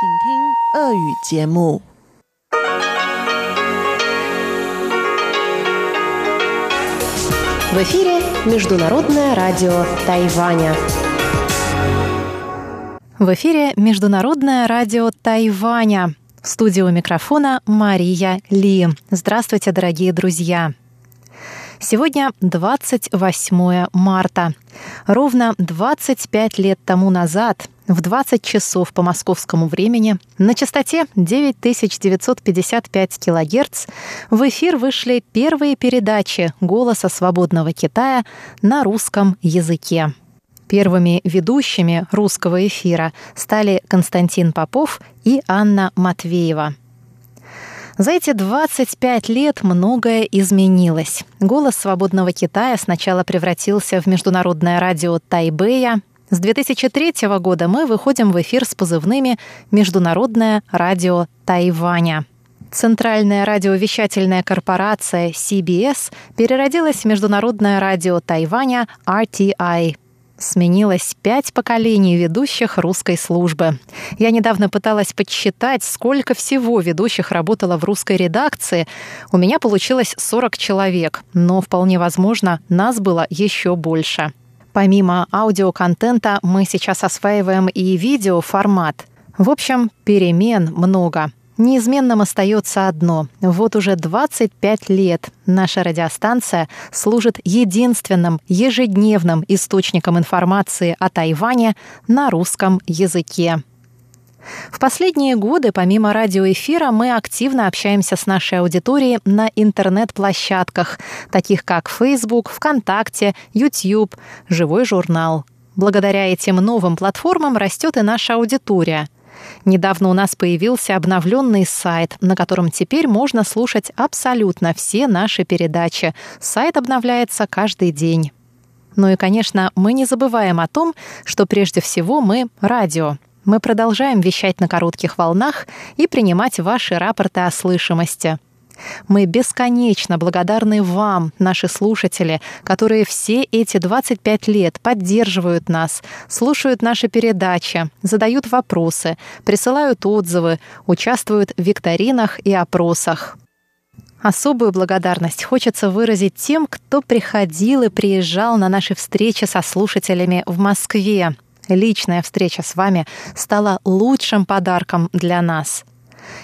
В эфире Международное радио Тайваня. В эфире Международное радио Тайваня. В студии у микрофона Мария Ли. Здравствуйте, дорогие друзья. Сегодня 28 марта. Ровно 25 лет тому назад, в 20 часов по московскому времени, на частоте 9955 кГц в эфир вышли первые передачи «Голоса свободного Китая» на русском языке. Первыми ведущими русского эфира стали Константин Попов и Анна Матвеева. За эти 25 лет многое изменилось. «Голос свободного Китая» сначала превратился в международное радио Тайбэя. С 2003 года мы выходим в эфир с позывными «Международное радио Тайваня». Центральная радиовещательная корпорация CBS переродилась в Международное радио Тайваня RTI – Сменилось пять поколений ведущих русской службы. Я недавно пыталась подсчитать, сколько всего ведущих работало в русской редакции. У меня получилось 40 человек, но вполне возможно, нас было еще больше. Помимо аудиоконтента мы сейчас осваиваем и видеоформат. В общем, перемен много. Неизменным остается одно. Вот уже 25 лет наша радиостанция служит единственным ежедневным источником информации о Тайване на русском языке. В последние годы, помимо радиоэфира, мы активно общаемся с нашей аудиторией на интернет-площадках, таких как Facebook, ВКонтакте, YouTube, Живой журнал. Благодаря этим новым платформам растет и наша аудитория – Недавно у нас появился обновленный сайт, на котором теперь можно слушать абсолютно все наши передачи. Сайт обновляется каждый день. Ну и, конечно, мы не забываем о том, что прежде всего мы — радио. Мы продолжаем вещать на коротких волнах и принимать ваши рапорты о слышимости — мы бесконечно благодарны вам, наши слушатели, которые все эти 25 лет поддерживают нас, слушают наши передачи, задают вопросы, присылают отзывы, участвуют в викторинах и опросах. Особую благодарность хочется выразить тем, кто приходил и приезжал на наши встречи со слушателями в Москве. Личная встреча с вами стала лучшим подарком для нас.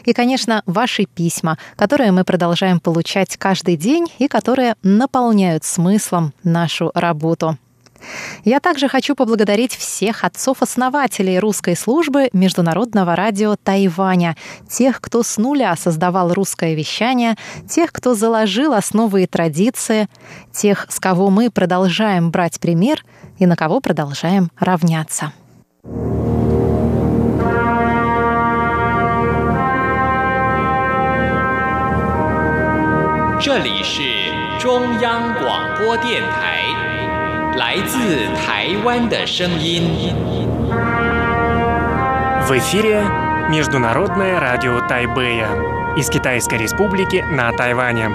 И, конечно, ваши письма, которые мы продолжаем получать каждый день и которые наполняют смыслом нашу работу. Я также хочу поблагодарить всех отцов-основателей русской службы Международного радио Тайваня, тех, кто с нуля создавал русское вещание, тех, кто заложил основы и традиции, тех, с кого мы продолжаем брать пример и на кого продолжаем равняться. 这播电台，来自台湾的声音。В эфире Международное радио Тайбэя из Китайской Республики на Тайване.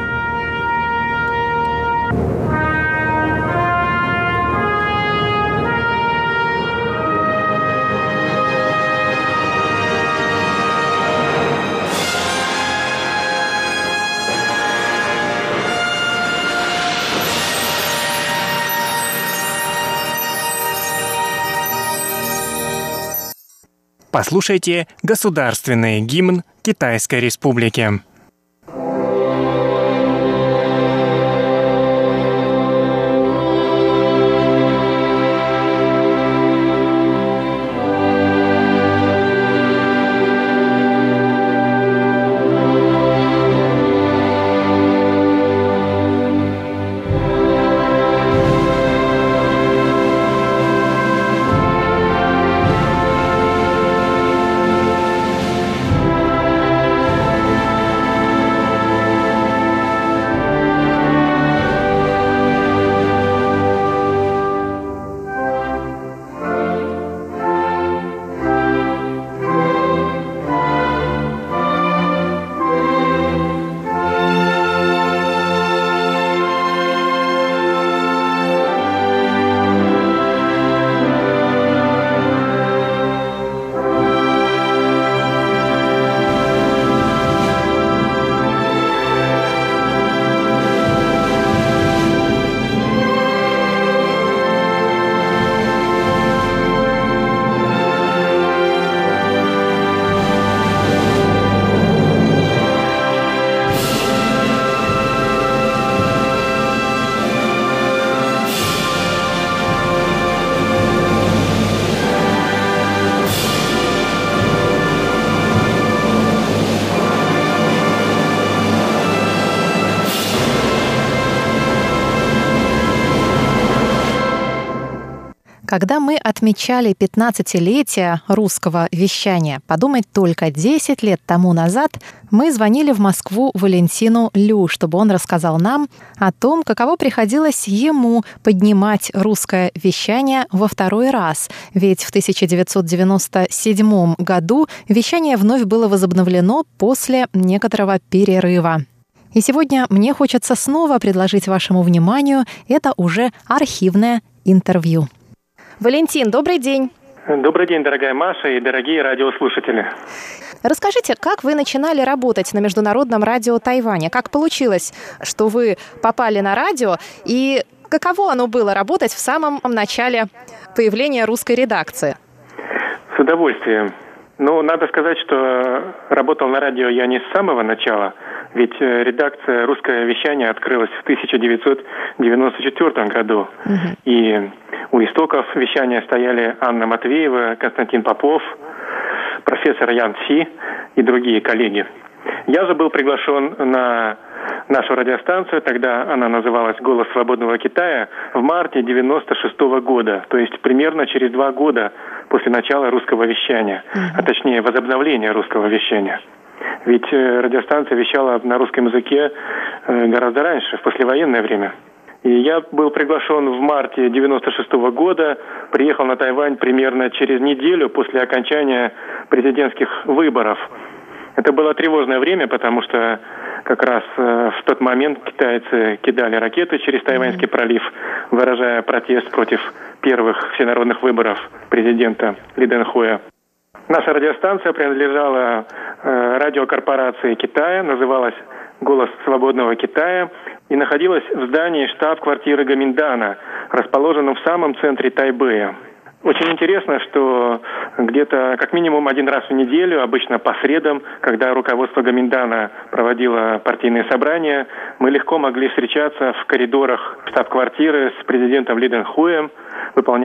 Послушайте государственный гимн Китайской Республики. Когда мы отмечали 15-летие русского вещания, подумать только 10 лет тому назад, мы звонили в Москву Валентину Лю, чтобы он рассказал нам о том, каково приходилось ему поднимать русское вещание во второй раз. Ведь в 1997 году вещание вновь было возобновлено после некоторого перерыва. И сегодня мне хочется снова предложить вашему вниманию это уже архивное интервью. Валентин, добрый день. Добрый день, дорогая Маша и дорогие радиослушатели. Расскажите, как вы начинали работать на Международном радио Тайваня? Как получилось, что вы попали на радио и каково оно было работать в самом начале появления русской редакции? С удовольствием. Ну, надо сказать, что работал на радио я не с самого начала, ведь э, редакция «Русское вещание» открылась в 1994 году. Угу. И у истоков вещания стояли Анна Матвеева, Константин Попов, профессор Ян Си и другие коллеги. Я же был приглашен на нашу радиостанцию, тогда она называлась «Голос свободного Китая», в марте 96 -го года, то есть примерно через два года после начала русского вещания, а точнее возобновления русского вещания. Ведь э, радиостанция вещала на русском языке э, гораздо раньше, в послевоенное время. И я был приглашен в марте 96 -го года, приехал на Тайвань примерно через неделю после окончания президентских выборов. Это было тревожное время, потому что как раз э, в тот момент китайцы кидали ракеты через Тайваньский пролив, выражая протест против первых всенародных выборов президента Ли Дэнхуя. Наша радиостанция принадлежала э, радиокорпорации Китая, называлась «Голос свободного Китая» и находилась в здании штаб-квартиры Гаминдана, расположенном в самом центре Тайбэя. Очень интересно, что где-то как минимум один раз в неделю, обычно по средам, когда руководство Гаминдана проводило партийные собрания, мы легко могли встречаться в коридорах штаб-квартиры с президентом Ли Дэн Хуем, выполнять